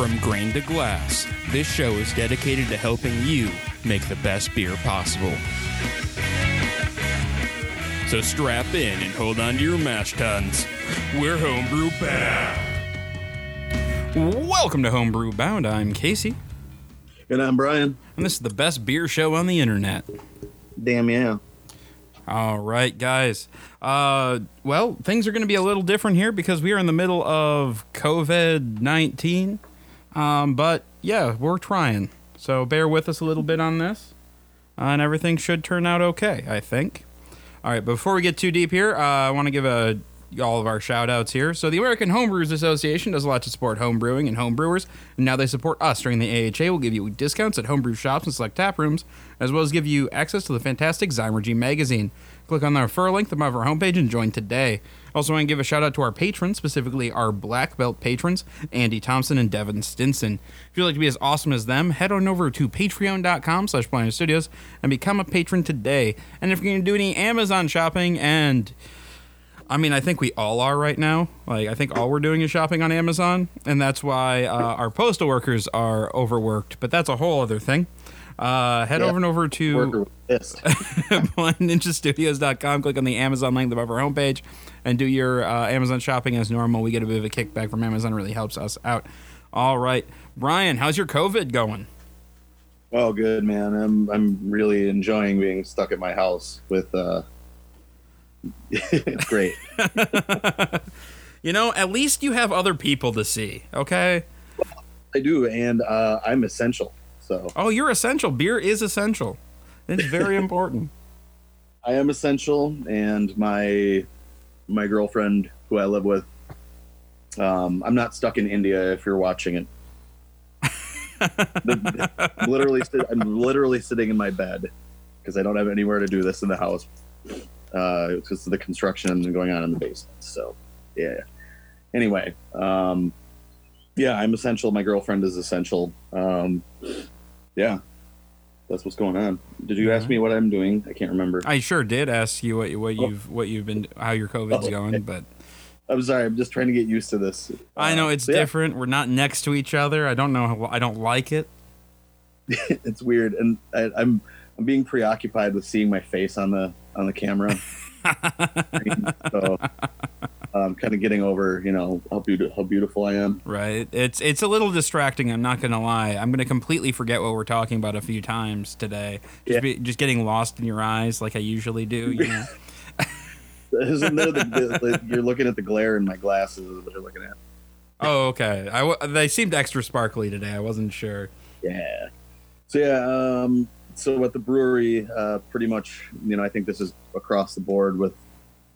From grain to glass, this show is dedicated to helping you make the best beer possible. So strap in and hold on to your mash tuns. We're homebrew bound. Welcome to Homebrew Bound. I'm Casey, And I'm Brian. and this is the best beer show on the internet. Damn yeah. All right, guys. Uh, well, things are going to be a little different here because we are in the middle of COVID 19. Um, but yeah, we're trying. So bear with us a little bit on this. Uh, and everything should turn out okay, I think. All right, before we get too deep here, uh, I want to give a, all of our shout outs here. So, the American Homebrewers Association does a lot to support homebrewing and homebrewers, and now they support us during the AHA. We'll give you discounts at homebrew shops and select tap rooms, as well as give you access to the fantastic Zymurgy magazine. Click on the refer link above our homepage and join today. Also, I want to give a shout out to our patrons, specifically our black belt patrons, Andy Thompson and Devin Stinson. If you'd like to be as awesome as them, head on over to patreon.com slash Studios and become a patron today. And if you're going to do any Amazon shopping, and I mean, I think we all are right now. Like, I think all we're doing is shopping on Amazon, and that's why uh, our postal workers are overworked. But that's a whole other thing. Uh, head Yeah. over and over to Worker with this. blindninjastudios.com. Click on the Amazon link above our homepage and do your uh, Amazon shopping as normal. We get a bit of a kickback from Amazon. Really helps us out. All right. Brian, how's your COVID going? Oh, good man. I'm I'm really enjoying being stuck at my house with. uh It's great. You know, at least you have other people to see, okay? I do, and uh I'm essential. So Oh, you're essential. Beer is essential. It's very important. I am essential, and my my girlfriend, who I live with, um, I'm not stuck in India. If you're watching it, The- the- literally, I'm literally sitting in my bed because I don't have anywhere to do this in the house because of the construction going on in the basement. So, yeah. Anyway, um, yeah, I'm essential. My girlfriend is essential. Um, yeah, that's what's going on. Did you ask me what I'm doing? I can't remember. I sure did ask you what, what you've what you've been how your COVID's Oh, going, okay. but I'm sorry. I'm just trying to get used to this. I know Uh, it's so yeah, different. We're not next to each other. I don't know. How, I don't like it. it's weird, and I, I'm I'm being preoccupied with seeing my face on the on the camera. so I'm kind of getting over, you know, how beautiful how beautiful I am. Right. It's it's a little distracting. I'm not gonna lie. I'm gonna completely forget what we're talking about a few times today. Just, Yeah. be, just getting lost in your eyes like I usually do. You know. Isn't there the, the, the, you're looking at the glare in my glasses is what you're looking at? oh, okay. I w- they seemed extra sparkly today. I wasn't sure. Yeah. So yeah, um, so at the brewery, uh, pretty much, you know, I think this is across the board with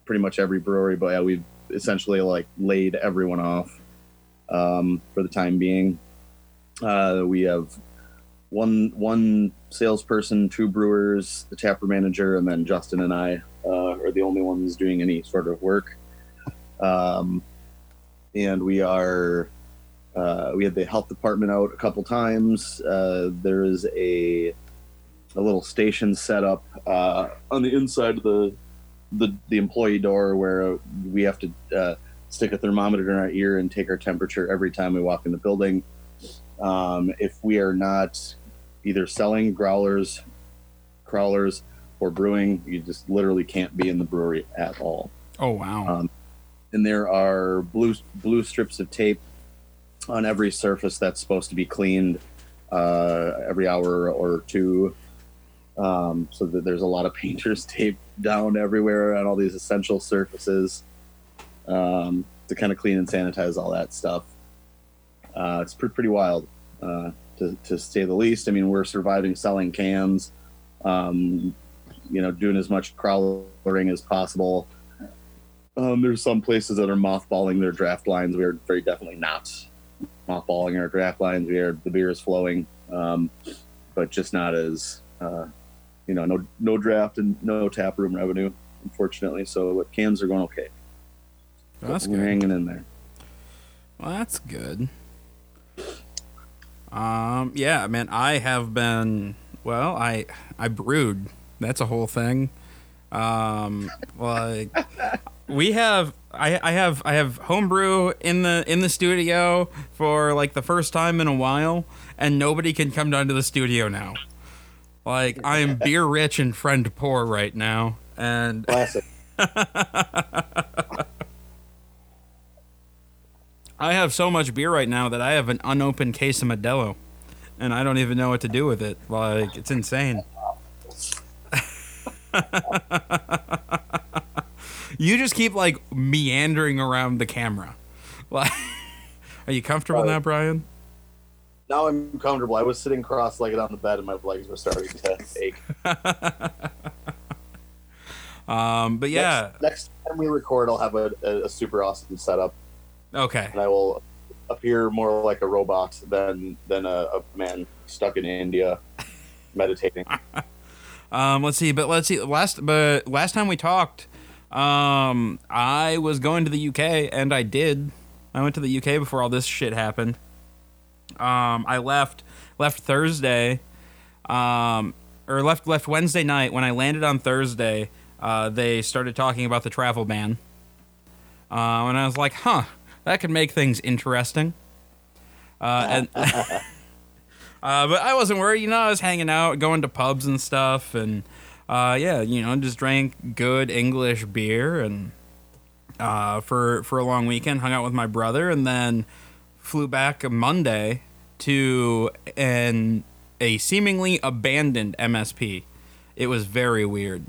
pretty much every brewery, but yeah, we've essentially like laid everyone off um, for the time being. Uh, we have one one salesperson, two brewers, the tapper manager, and then Justin and I uh, are the only ones doing any sort of work. Um, and we are uh, we had the health department out a couple times. Uh, there is a a little station set up uh, on the inside of the, the the employee door where we have to uh, stick a thermometer in our ear and take our temperature every time we walk in the building. Um, if we are not either selling growlers, crawlers, or brewing, you just literally can't be in the brewery at all Oh wow. Um, and there are blue blue strips of tape on every surface that's supposed to be cleaned uh, every hour or two. Um, so that there's a lot of painters tape down everywhere on all these essential surfaces um, to kind of clean and sanitize all that stuff. Uh, it's pretty, pretty wild, uh, to, to say the least. I mean, we're surviving selling cans, um, you know, doing as much crawlering as possible. Um, there's some places that are mothballing their draft lines. We are very definitely not mothballing our draft lines. We are the beer is flowing, um, but just not as uh, you know, no no draft and no tap room revenue, unfortunately. So but cans are going okay. That's We're good. hanging in there. Well, that's good. Um, yeah, man, I have been. Well, I I brewed. That's a whole thing. Um, like we have I, I have I have homebrew in the in the studio for like the first time in a while, and nobody can come down to the studio now. Like I am beer rich and friend poor right now, and Classic. I have so much beer right now that I have an unopened case of Modelo, and I don't even know what to do with it. Like it's insane. you just keep like meandering around the camera. Like, are you comfortable Right. now, Brian? Now I'm comfortable. I was sitting cross-legged on the bed, and my legs were starting to ache. Um, but yeah, Next, next time we record, I'll have a, a, a super awesome setup, okay. and I will appear more like a robot than than a, a man stuck in India meditating. Um, let's see, but let's see. Last, but last time we talked, um, I was going to the UK, and I did. I went to the UK before all this shit happened. Um, I left left Thursday, um, or left left Wednesday night. When I landed on Thursday, uh, they started talking about the travel ban, uh, and I was like, "Huh, that could make things interesting." Uh, and Uh, but I wasn't worried, you know. I was hanging out, going to pubs and stuff, and uh, yeah, you know, just drank good English beer and uh, for for a long weekend. Hung out with my brother, and then flew back Monday to an a seemingly abandoned MSP. It was very weird.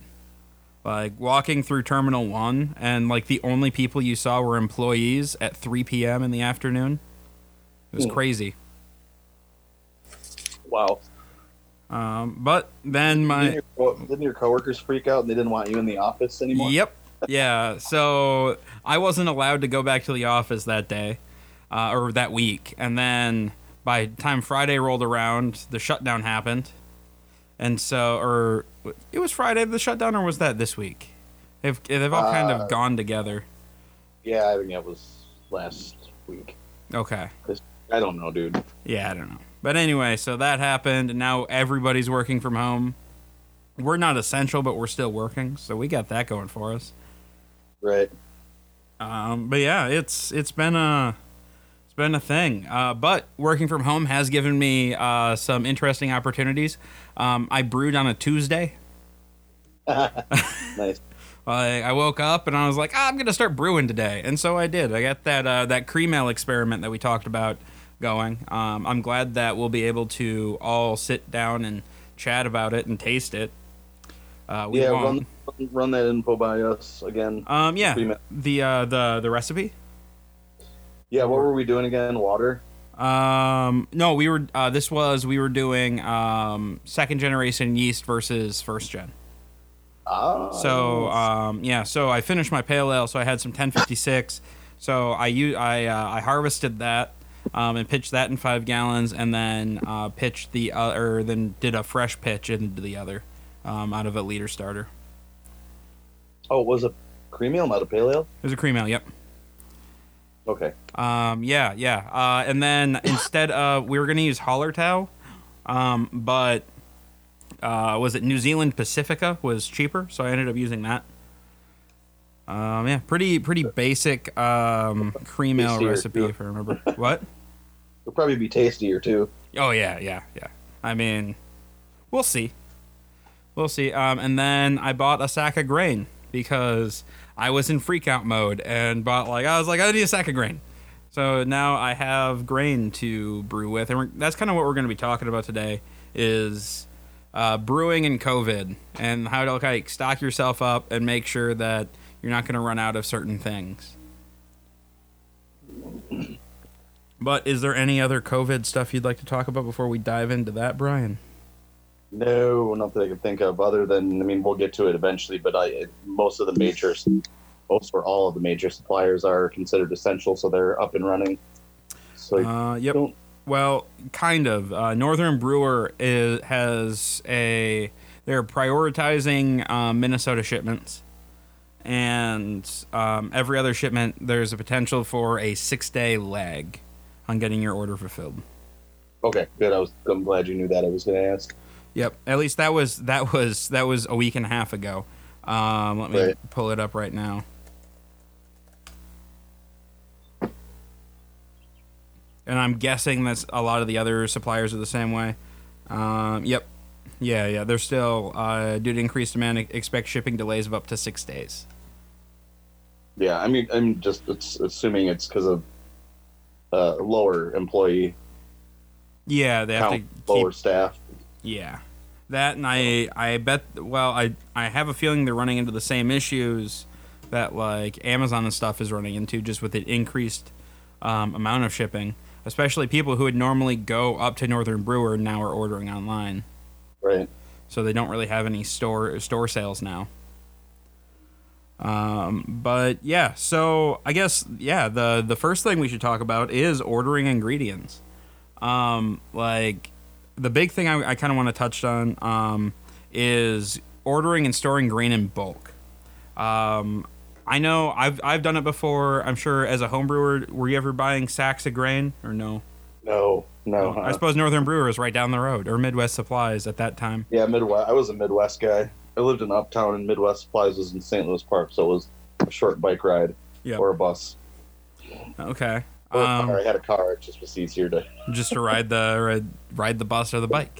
Like walking through Terminal One, and like the only people you saw were employees at 3 p.m. in the afternoon. It was Hmm. crazy. Wow. Um, but then my Didn't your, co- didn't your coworkers freak out and they didn't want you in the office anymore? Yep. Yeah. So I wasn't allowed to go back to the office that day, uh, or that week, and then by the time Friday rolled around, the shutdown happened, and so, or it was Friday the shutdown, or was that this week? They've they've all kind Uh, of gone together. Yeah, I think that was last week. Okay. I don't know, dude. Yeah, I don't know. But anyway, so that happened, and now everybody's working from home. We're not essential, but we're still working, so we got that going for us. Right. Um, but yeah, it's it's been a it's been a thing. Uh, but working from home has given me uh, some interesting opportunities. Um, I brewed on a Tuesday. Nice. I, I woke up and I was like, ah, I'm gonna start brewing today, and so I did. I got that uh, that cream ale experiment that we talked about going. Um, I'm glad that we'll be able to all sit down and chat about it and taste it. Uh, we yeah, won't- run run that info by us again. Um, yeah, the uh, the the recipe. Yeah, what were we doing again? Water. Um, no, we were. Uh, this was we were doing um, second generation yeast versus first gen. Ah. So um, yeah, so I finished my pale ale, so I had some 1056. So I u- I uh, I harvested that um, and pitched that in five gallons, and then uh, pitched the uh, or then did a fresh pitch into the other um, out of a liter starter. oh, it was a cream ale, not a pale ale. It was a cream ale. Yep. Okay. Um, yeah, yeah. Uh, and then instead of we were gonna use Hallertau, um, but uh, was it New Zealand Pacifica was cheaper, so I ended up using that. Um, yeah, pretty pretty basic um, cream ale recipe too. if I remember. what? It'll probably be tastier too. Oh yeah, yeah, yeah. I mean, we'll see. We'll see. Um, and then I bought a sack of grain because I was in freak out mode and bought like I was like I need a sack of grain. So now I have grain to brew with, and that's kind of what we're going to be talking about today is uh, brewing and COVID and how to like stock yourself up and make sure that you're not going to run out of certain things. But is there any other COVID stuff you'd like to talk about before we dive into that, Brian? No, nothing I can think of other than I mean we'll get to it eventually, but I most of the major, most or all of the major suppliers are considered essential, so they're up and running. So Uh, yep. don't Well, kind of. Uh, Northern Brewer is, has a. They're prioritizing um, Minnesota shipments, and um, every other shipment there's a potential for a six day lag on getting your order fulfilled. okay, good. I was I'm glad you knew that. I was going to ask. Yep. At least that was that was that was a week and a half ago. Um, let me right. pull it up right now. And I'm guessing that's a lot of the other suppliers are the same way. Um, yep. Yeah, yeah. They're still uh, due to increased demand. Expect shipping delays of up to six days. Yeah, I mean, I'm just assuming it's because of uh, lower employee. Yeah, they have count, to keep, lower staff yeah, that and I I bet. Well, I I have a feeling they're running into the same issues that like Amazon and stuff is running into, just with the increased um, amount of shipping. Especially people who would normally go up to Northern Brewer now are ordering online, Right. so they don't really have any store store sales now. Um, but yeah, so I guess yeah, the the first thing we should talk about is ordering ingredients. Um, like the big thing I, I kind of want to touch on um, is ordering and storing grain in bulk. Um, I know I've I've done it before. I'm sure as a home brewer, were you ever buying sacks of grain or no? No, no. I huh? suppose Northern Brewer is right down the road, or Midwest Supplies at that time. Yeah, Midwest. I was a Midwest guy. I lived in Uptown, and Midwest Supplies was in St. Louis Park, so it was a short bike ride Yep. or a bus. Okay. Or Um. I had a car. It just was easier to. just to ride the ride, ride the bus or the bike.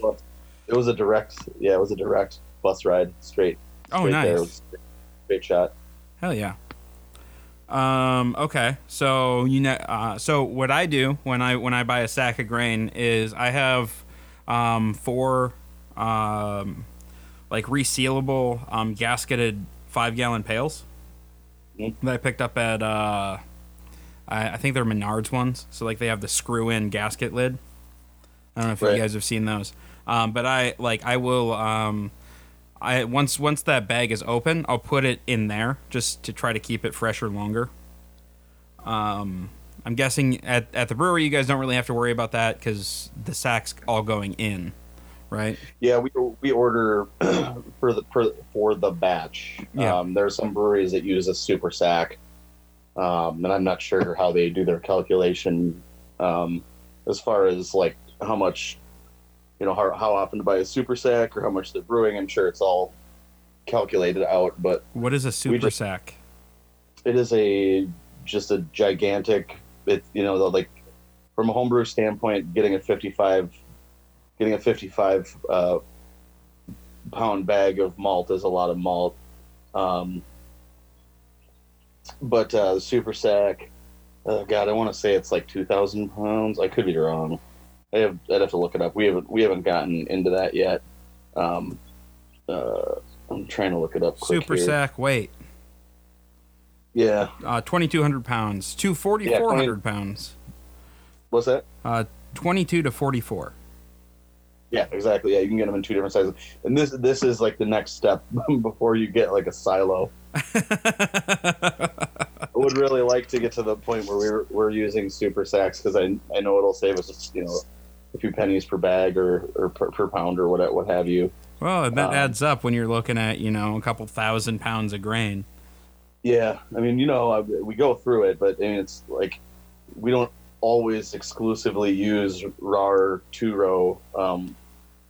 It was a direct. Yeah, it was a direct bus ride straight. Oh, straight there. It nice. a Straight shot. Hell yeah. Um. Okay. So you know. Uh, so what I do when I when I buy a sack of grain is I have, um, four, um, like resealable, um, gasketed five gallon pails Mhm. that I picked up at uh, I, I think they're Menards ones. So like they have the screw in gasket lid. I don't know if Right. you guys have seen those. Um, but I like I will um, I once once that bag is open, I'll put it in there just to try to keep it fresher longer. Um, I'm guessing at at the brewery you guys don't really have to worry about that because the sack's all going in, right? Yeah, we we order for the for, for the batch. Yeah. Um, there are some breweries that use a super sack, um, and I'm not sure how they do their calculation um, as far as like how much, you know, how, how often to buy a super sack or how much they're brewing. I'm sure it's all calculated out, but What is a super just- sack? it is a just a gigantic. It you know like from a homebrew standpoint, getting a 55, getting a 55 uh, pound bag of malt is a lot of malt. Um, but uh, the super sack, uh, God, I want to say it's like two thousand pounds. I could be wrong. I have I'd have to look it up. We haven't we haven't gotten into that yet. Um, uh, I'm trying to look it up. Quick Super here. sack weight Yeah. uh, 2,200 pounds to 4,400 pounds. What's that? Uh, 22 to 44. Yeah, exactly. Yeah, you can get them in two different sizes, and this this is like the next step before you get like a silo. I would really like to get to the point where we're we're using super sacks because I I know it'll save us you know a few pennies per bag or or per, per pound or what what have you. Well, that Um, adds up when you're looking at you know a couple thousand pounds of grain. Yeah, I mean you know I, we go through it, but I mean it's like we don't always exclusively use Rahr two row. Um,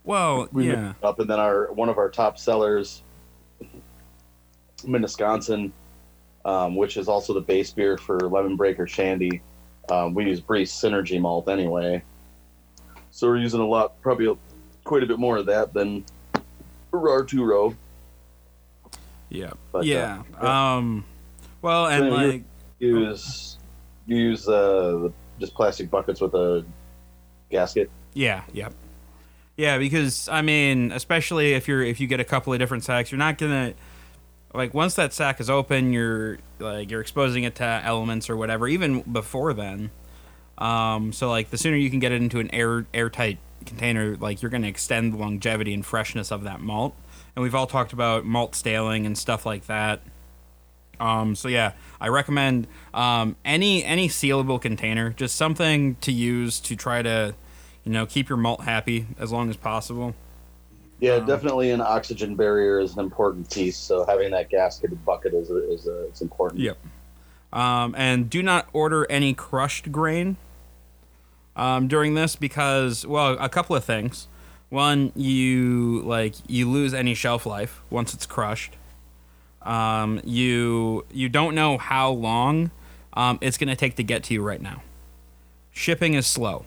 Well, we yeah, up and then our one of our top sellers Minnetonka, um, which is also the base beer for lemon breaker shandy um, we use Briess Synergy malt anyway so we're using a lot probably quite a bit more of that than row yeah, But, uh, yeah. yeah. Um, well, and like use you use uh, the, just plastic buckets with a gasket Yeah, yep. Yeah, because I mean, especially if you're if you get a couple of different sacks, you're not gonna like once that sack is open, you're like you're exposing it to elements or whatever, even before then. Um, so like the sooner you can get it into an air airtight container, like you're gonna extend the longevity and freshness of that malt. And we've all talked about malt staling and stuff like that. Um, so yeah, I recommend um, any any sealable container, just something to use to try to, you know, keep your malt happy as long as possible. yeah Um, definitely an oxygen barrier is an important piece so having that gasketed bucket is a, is a, it's important Yep. Um, and do not order any crushed grain um, during this because, well, a couple of things. One, you like you lose any shelf life once it's crushed. Um, you you don't know how long um, it's going to take to get to you right now. shipping is slow.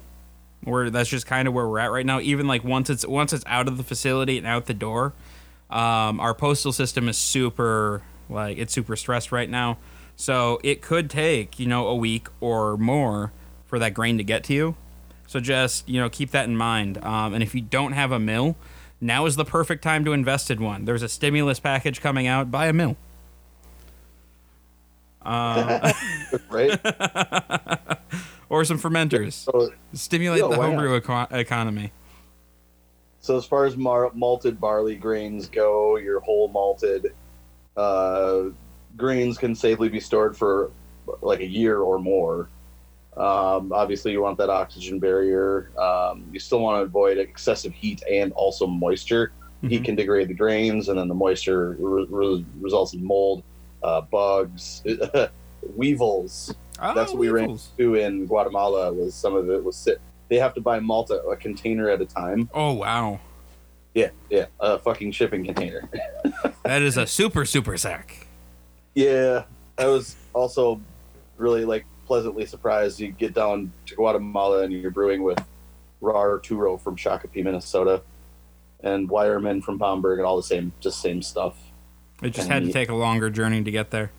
Where that's just kind of where we're at right now. Even like once it's once it's out of the facility and out the door, um, our postal system is super like it's super stressed right now. So it could take you know a week or more for that grain to get to you. So just you know keep that in mind. Um, and if you don't have a mill, now is the perfect time to invest in one. There's a stimulus package coming out. Buy a mill. Uh, right? or some fermenters. So, Stimulate the homebrew eco- economy. so as far as mar- malted barley grains go, your whole malted uh, grains can safely be stored for like a year or more. Um, obviously, you want that oxygen barrier. Um, you still want to avoid excessive heat and also moisture. Heat Mhm. can degrade the grains, and then the moisture re- re- results in mold, uh, bugs, weevils. Ah, That's Oh, what we ran weevils. into in Guatemala. Was some of it was sit. They have to buy Malta a container at a time. Oh wow, Yeah, yeah, a fucking shipping container. that is a super super sack. yeah, I was also really like pleasantly surprised. You get down to Guatemala and you're brewing with Rahr two row from Shakopee, Minnesota, and Weyermann from Bamberg, and all the same, just same stuff. It just had to take a longer journey to get there.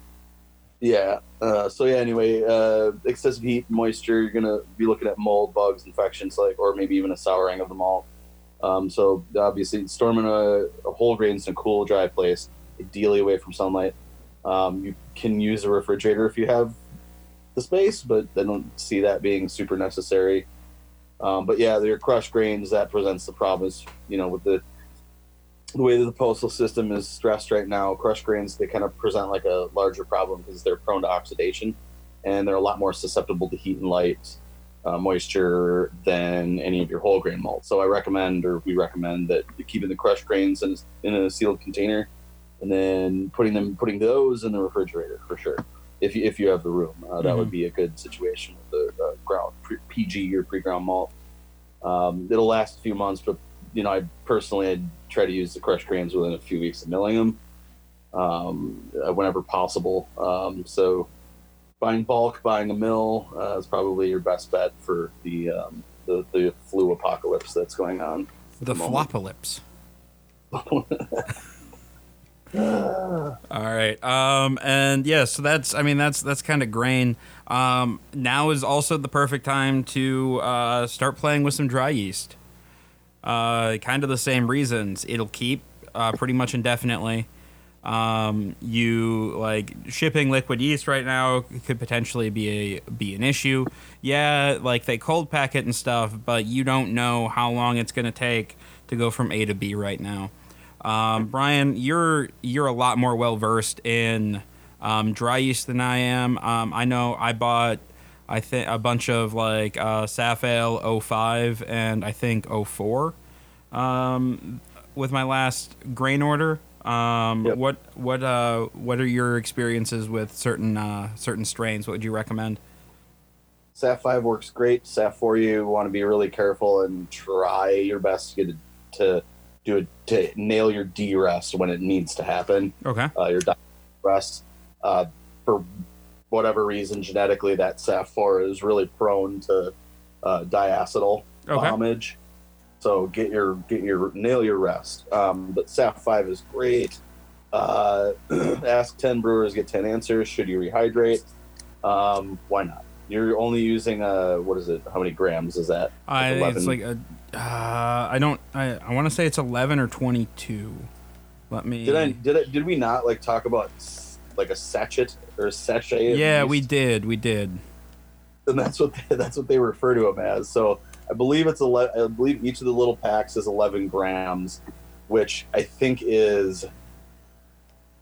Yeah. Uh, so yeah. Anyway, uh, excessive heat, moisture. You're gonna be looking at mold, bugs, infections, like, or maybe even a souring of the malt. Um, so obviously, storming a, a whole grains in a cool, dry place, ideally away from sunlight. Um, you can use a refrigerator if you have the space, but I don't see that being super necessary. Um, but yeah, your crushed grains that presents the problems. You know, with the the way that the postal system is stressed right now, crushed grains they kind of present like a larger problem because they're prone to oxidation, and they're a lot more susceptible to heat and light, uh, moisture than any of your whole grain malt. So I recommend, or we recommend, that you keeping the crushed grains in, in a sealed container, and then putting them putting those in the refrigerator for sure. If you, if you have the room, uh, that would be a good situation with the uh, ground pre- PG or pre-ground malt. Um, it'll last a few months, but you know, I personally I'd try to use the crushed grains within a few weeks of milling them, um, uh, whenever possible. Um, so, buying bulk, buying a mill uh, is probably your best bet for the um, the, the flu apocalypse that's going on. The moment. flopolyps. All right. Um, and yeah, so that's I mean that's that's kind of grain. Um, now is also the perfect time to uh, start playing with some dry yeast. Uh, kind of the same reasons. It'll keep uh, pretty much indefinitely. Um, you like shipping liquid yeast right now could potentially be a be an issue. Yeah, like they cold pack it and stuff, but you don't know how long it's to take to go from A to B right now. Um, Brian, you're you're a lot more well versed in um, dry yeast than I am. Um, I know I bought I think a bunch of like uh, Safale 05 and I think 04 um, with my last grain order. Um, Yep. What what uh, what are your experiences with certain uh, certain strains? What would you recommend? SAF five works great. SAF four you want to be really careful and try your best to get to do it to nail your D rest when it needs to happen. Okay. uh, your rest. Uh, for whatever reason, genetically, that SAF4 is really prone to uh, diacetyl Okay. bombage. So get your get your nail your rest. Um, but SAF5 is great. Uh, ask ten brewers, get ten answers. Should you rehydrate? Um, why not? You're only using uh, what is it? How many grams is that? I think it's like a. Uh, I don't. I, I want to say it's eleven or twenty two. Let me. Did I did it? Did we not like talk about like a sachet or sachet? Yeah, we did. We did. and that's what they, that's what they refer to them as. So I believe it's ele- I believe each of the little packs is 11 grams, which I think is.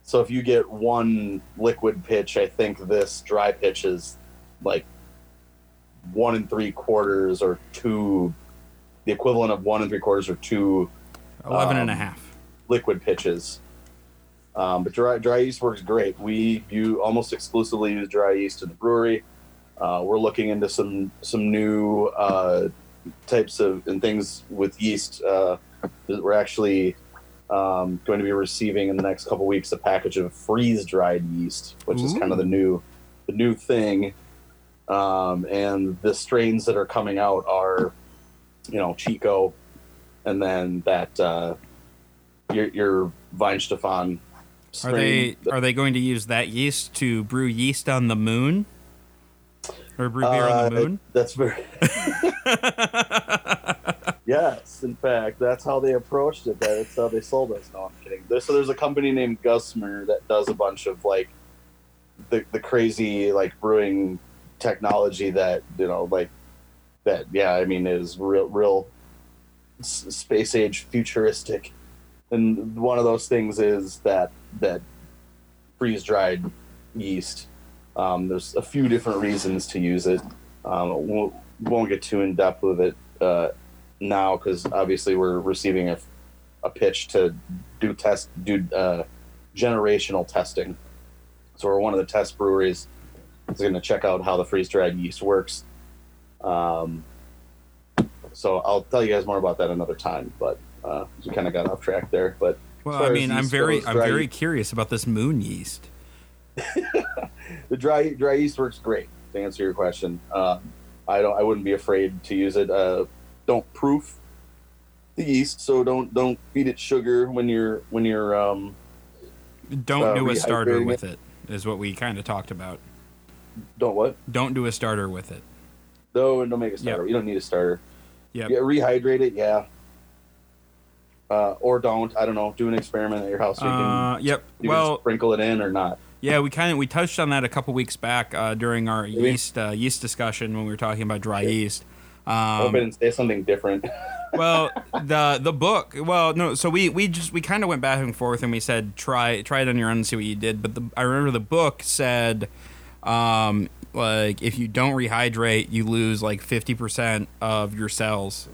So if you get one liquid pitch, I think this dry pitch is like one and three quarters or two, the equivalent of one and three quarters or two Eleven and a Um, half. liquid pitches. Um, but dry, dry yeast works great. We you almost exclusively use dry yeast in the brewery. Uh, we're looking into some some new uh, types of and things with yeast. Uh, that we're actually um, going to be receiving in the next couple weeks a package of freeze dried yeast, which is kind of the new the new thing. um, and the strains that are coming out are, you know, Chico, and then that uh, your your Weihenstephan. Are they are they going to use that yeast to brew yeast on the moon? Or brew beer on the Uh, moon? That's very. yes, in fact, that's how they approached it. That's how they sold us. No, I'm kidding. There's, so there's a company named Gusmer that does a bunch of like the the crazy like brewing technology that you know like that. Yeah, I mean is real real space age futuristic. And one of those things is that that freeze dried yeast. Um, there's a few different reasons to use it. Um, won't, won't get too in depth with it uh, now because obviously we're receiving a, a pitch to do test do uh, generational testing. So we're one of the test breweries that's going to check out how the freeze dried yeast works. Um, so I'll tell you guys more about that another time. But uh, we kind of got off track there. But Well, I mean, I'm very goes, I'm very curious about this moon yeast. the dry dry yeast works great. To answer your question, uh, I don't. I wouldn't be afraid to use it. Uh, don't proof the yeast, so don't don't feed it sugar when you're when you're. Um, Don't Uh, do a starter with it. Is what we kind of talked about. don't what? Don't do a starter with it. No, and don't make a starter. You don't need a starter. Yep. Yeah, rehydrate it. Yeah. Uh, or don't. I don't know. Do an experiment at your house. So you can, Uh, yep. you can Well, sprinkle it in or not. yeah, we kind of we touched on that a couple weeks back uh, during our we? yeast uh, yeast discussion when we were talking about dry Yeah. yeast. I hope Um, I didn't say something different. well, the the book. Well, no. So we we just we kind of went back and forth, and we said try try it on your own and see what you did. But the, I remember the book said, um, like if you don't rehydrate, you lose like fifty percent of your cells,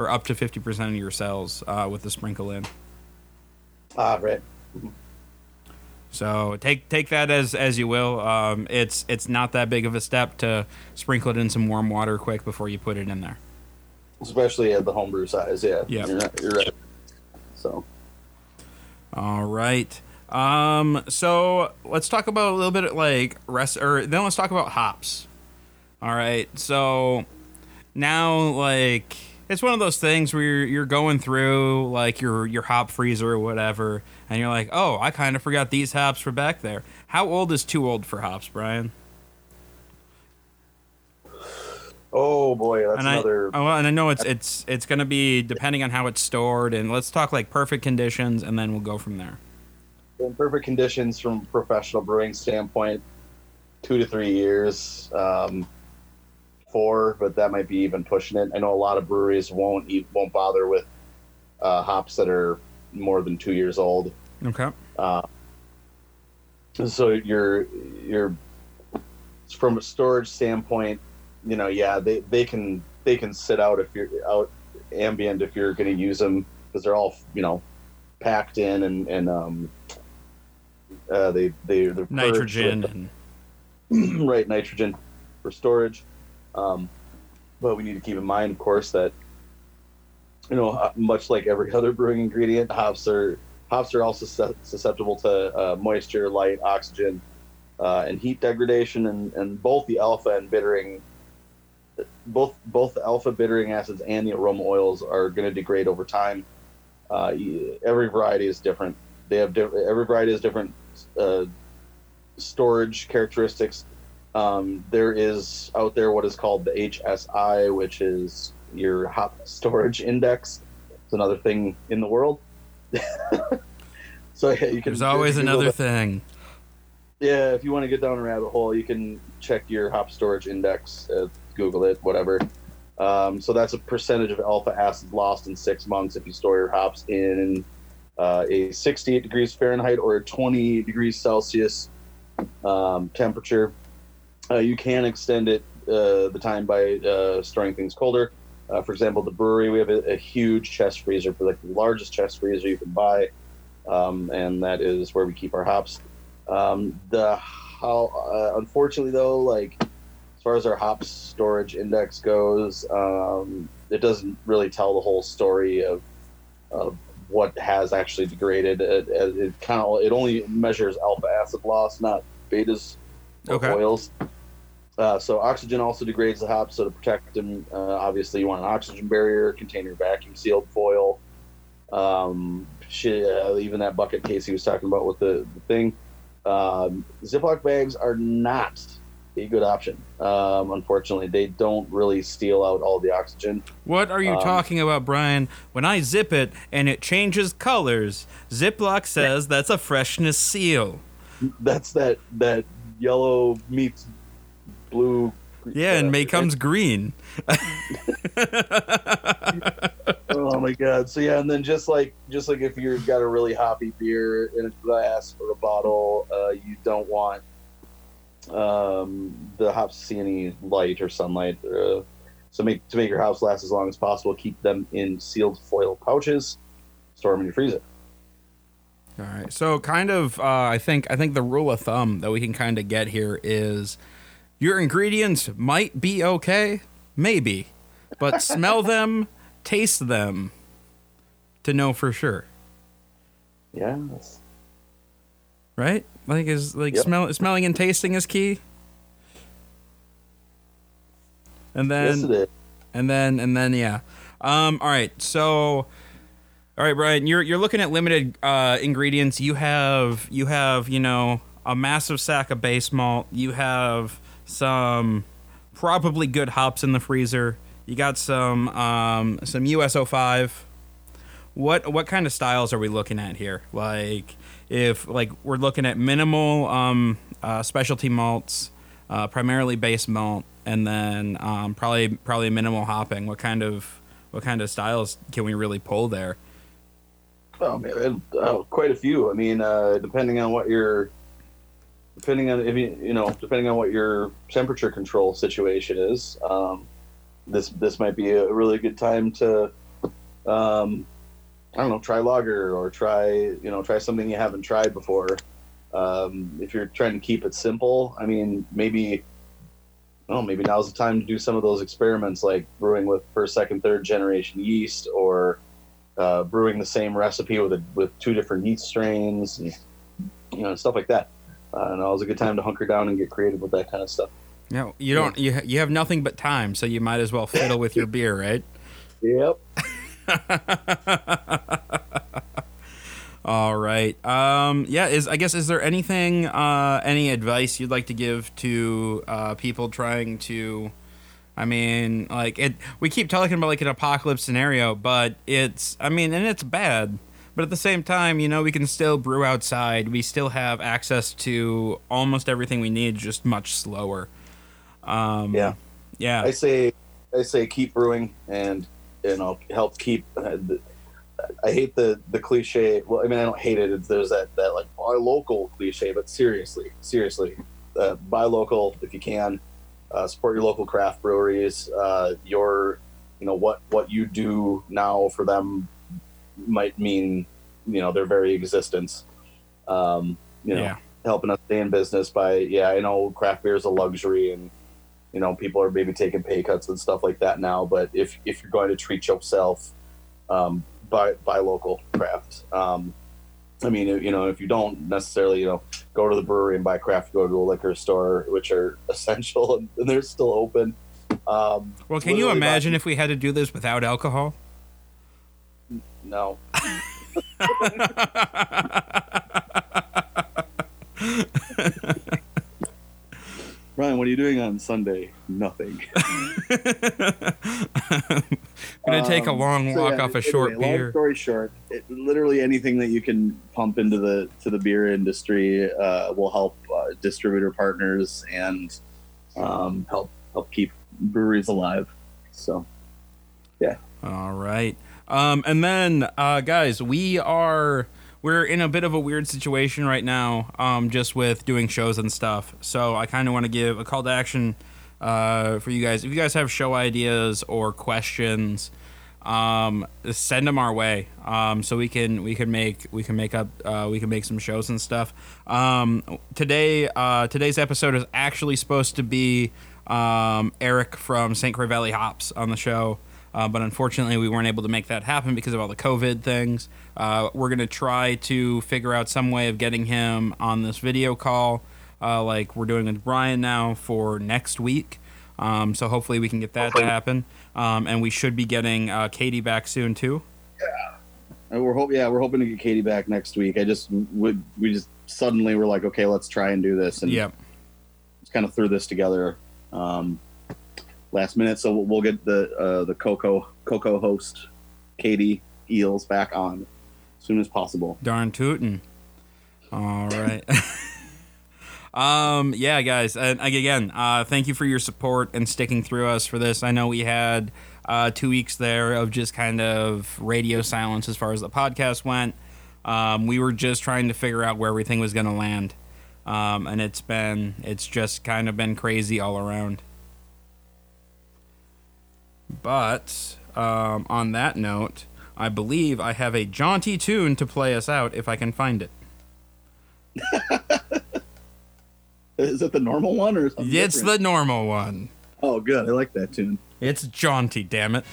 or up to fifty percent of your cells uh, with the sprinkle in. ah, right. So take take that as as you will. Um, it's it's not that big of a step to sprinkle it in some warm water quick before you put it in there. Especially at the homebrew size. Yeah. Yeah. You're, right, you're right. So. All right. Um, so let's talk about a little bit like rest, or then let's talk about hops. All right. So now, like, it's one of those things where you're, you're going through like your your hop freezer or whatever, and you're like, oh, I kind of forgot these hops were back there. How old is too old for hops, Brian? Oh boy, that's and another. I, oh, and I know it's it's it's gonna be depending on how it's stored, and let's talk like perfect conditions, and then we'll go from there. in perfect conditions from professional brewing standpoint, two to three years, um, four, but that might be even pushing it. I know a lot of breweries won't e- won't bother with uh, hops that are more than two years old. Okay. Uh, so you're you're from a storage standpoint, you know, yeah, they, they can they can sit out if you're out ambient if you're going to use them because they're all you know packed in and and um uh, they they they're Nitrogen and right nitrogen for storage. Um, but we need to keep in mind, of course, that you know, uh, much like every other brewing ingredient, hops are hops are also susceptible to uh, moisture, light, oxygen, uh, and heat degradation, and, and both the alpha and bittering, both both the alpha bittering acids and the aroma oils are going to degrade over time. Uh, every variety is different. They have diff- every variety has different uh, storage characteristics. Um, there is out there what is called the HSI, which is your hop storage index. It's another thing in the world. so yeah, you can. there's always Google another that. thing. Yeah, if you want to get down a rabbit hole, you can check your hop storage index, uh, Google it, whatever. Um, so that's a percentage of alpha acid lost in six months if you store your hops in uh, a 68 degrees Fahrenheit or a 20 degrees Celsius um, temperature. Uh, you can extend it uh, the time by uh, storing things colder. Uh, for example, the brewery we have a, a huge chest freezer for like the largest chest freezer you can buy, um, and that is where we keep our hops. Um, the how uh, unfortunately though, like as far as our hops storage index goes, um, it doesn't really tell the whole story of of what has actually degraded. It, it, it kind of it only measures alpha acid loss, not betas Okay. oils. Uh, so oxygen also degrades the hops. So to protect them, uh, obviously you want an oxygen barrier, container vacuum sealed foil. Um, shit, uh, even that bucket case he was talking about with the, the thing. Um, Ziploc bags are not a good option. Um, unfortunately, they don't really steal out all the oxygen. What are you Um, talking about, Brian? When I zip it and it changes colors, Ziploc says that's a freshness seal. That's that that yellow meets blue. Yeah, and uh, becomes green. oh my god! So yeah, and then just like just like if you've got a really hoppy beer in a glass or a bottle, uh, you don't want um, the hops to see any light or sunlight. Uh, so make to make your hops last as long as possible, keep them in sealed foil pouches. Store them in your freezer. All right. So kind of uh, I think I think the rule of thumb that we can kind of get here is your ingredients might be okay, maybe, but smell them, taste them to know for sure. Yeah. that's- Right? Like is like Yep. smell smelling and tasting is key. And then yes, and then and then yeah um all right so all right brian you're you're looking at limited uh ingredients you have you have you know a massive sack of base malt you have some probably good hops in the freezer. You got some um some US-05 what what kind of styles are we looking at here? Like if like we're looking at minimal um uh, specialty malts uh, primarily base malt and then um, probably probably minimal hopping. What kind of what kind of styles can we really pull there? Oh man, uh, quite a few. I mean, uh, depending on what your, depending on if you you know, depending on what your temperature control situation is, um, this this might be a really good time to, um, I don't know, try lager or try you know try something you haven't tried before. Um, if you're trying to keep it simple, I mean, maybe. Oh, maybe now's the time to do some of those experiments, like brewing with first, second, third generation yeast, or uh, brewing the same recipe with a, with two different yeast strains, and, you know, stuff like that. Uh, and it was a good time to hunker down and get creative with that kind of stuff. No, you don't you, ha- you have nothing but time so you might as well fiddle with your beer right Yep. All right. Um, yeah. Is I guess is there anything, uh, any advice you'd like to give to uh, people trying to? I mean, like it. We keep talking about like an apocalypse scenario, but it's. I mean, and it's bad. But at the same time, you know, we can still brew outside. We still have access to almost everything we need, just much slower. Um, Yeah. Yeah. I say, I say, keep brewing and you know help keep. Uh, the, I hate the the cliche. Well, I mean, I don't hate it. It's, there's that that like buy local cliche, but seriously, seriously, uh, buy local if you can. Uh, support your local craft breweries. Uh, your, you know, what what you do now for them might mean, you know, their very existence. Um, you know, Yeah. helping us stay in business by yeah, I know craft beer is a luxury and you know people are maybe taking pay cuts and stuff like that now. But if if you're going to treat yourself, um, buy buy local craft. Um, I mean, you know, if you don't necessarily, you know, go to the brewery and buy craft, go to a liquor store, which are essential and they're still open. Um, well, can you literally buy- imagine if we had to do this without alcohol? No. Ryan, what are you doing on Sunday? Nothing. I'm Gonna take a Um, long so walk yeah, off a anyway, short Long story short, it, literally anything that you can pump into the to the beer industry uh, will help uh, distributor partners and um, help help keep breweries alive. So yeah. All right. Um, and then, uh, guys, we are we're in a bit of a weird situation right now, um, just with doing shows and stuff. So I kind of want to give a call to action uh, for you guys. If you guys have show ideas or questions, um, send them our way, um, so we can we can make we can make up uh, we can make some shows and stuff. Um, today uh, today's episode is actually supposed to be um, Eric from St. Croix Valley Hops on the show. Uh, but unfortunately, we weren't able to make that happen because of all the COVID things. Uh, we're going to try to figure out some way of getting him on this video call uh, like we're doing with Brian now for next week. Um, so hopefully we can get that to happen. Um, and we should be getting uh, Katie back soon too. And we're hope yeah, we're hoping to get Katie back next week. I just would we just suddenly were like, okay, let's try and do this, and Yep. just kind of threw this together um, last minute. So we'll, get the uh, the Coco Coco host Katie Eels back on as soon as possible. Darn tootin'. All right. um, yeah, guys. And again, uh, thank you for your support and sticking through us for this. I know we had uh, two weeks there of just kind of radio silence as far as the podcast went. Um, we were just trying to figure out where everything was going to land. Um, and it's been, it's just kind of been crazy all around. But um, on that note, I believe I have a jaunty tune to play us out if I can find it. Is it the normal one or something? It's different? the normal one. oh good. I like that tune. It's jaunty, damn it.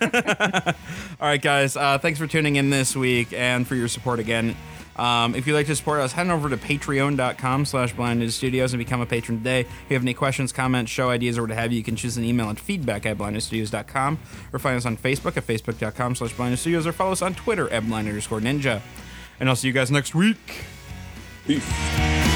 All right, guys. Uh, thanks for tuning in this week and for your support again. Um, if you'd like to support us, head on over to patreon.com slash studios and become a patron today. If you have any questions, comments, show ideas, or what have you, you can choose an email at feedback at blindnewsstudios.com or find us on Facebook at facebook.com slash blind studios or follow us on Twitter at blind underscore ninja. And I'll see you guys next week. Peace.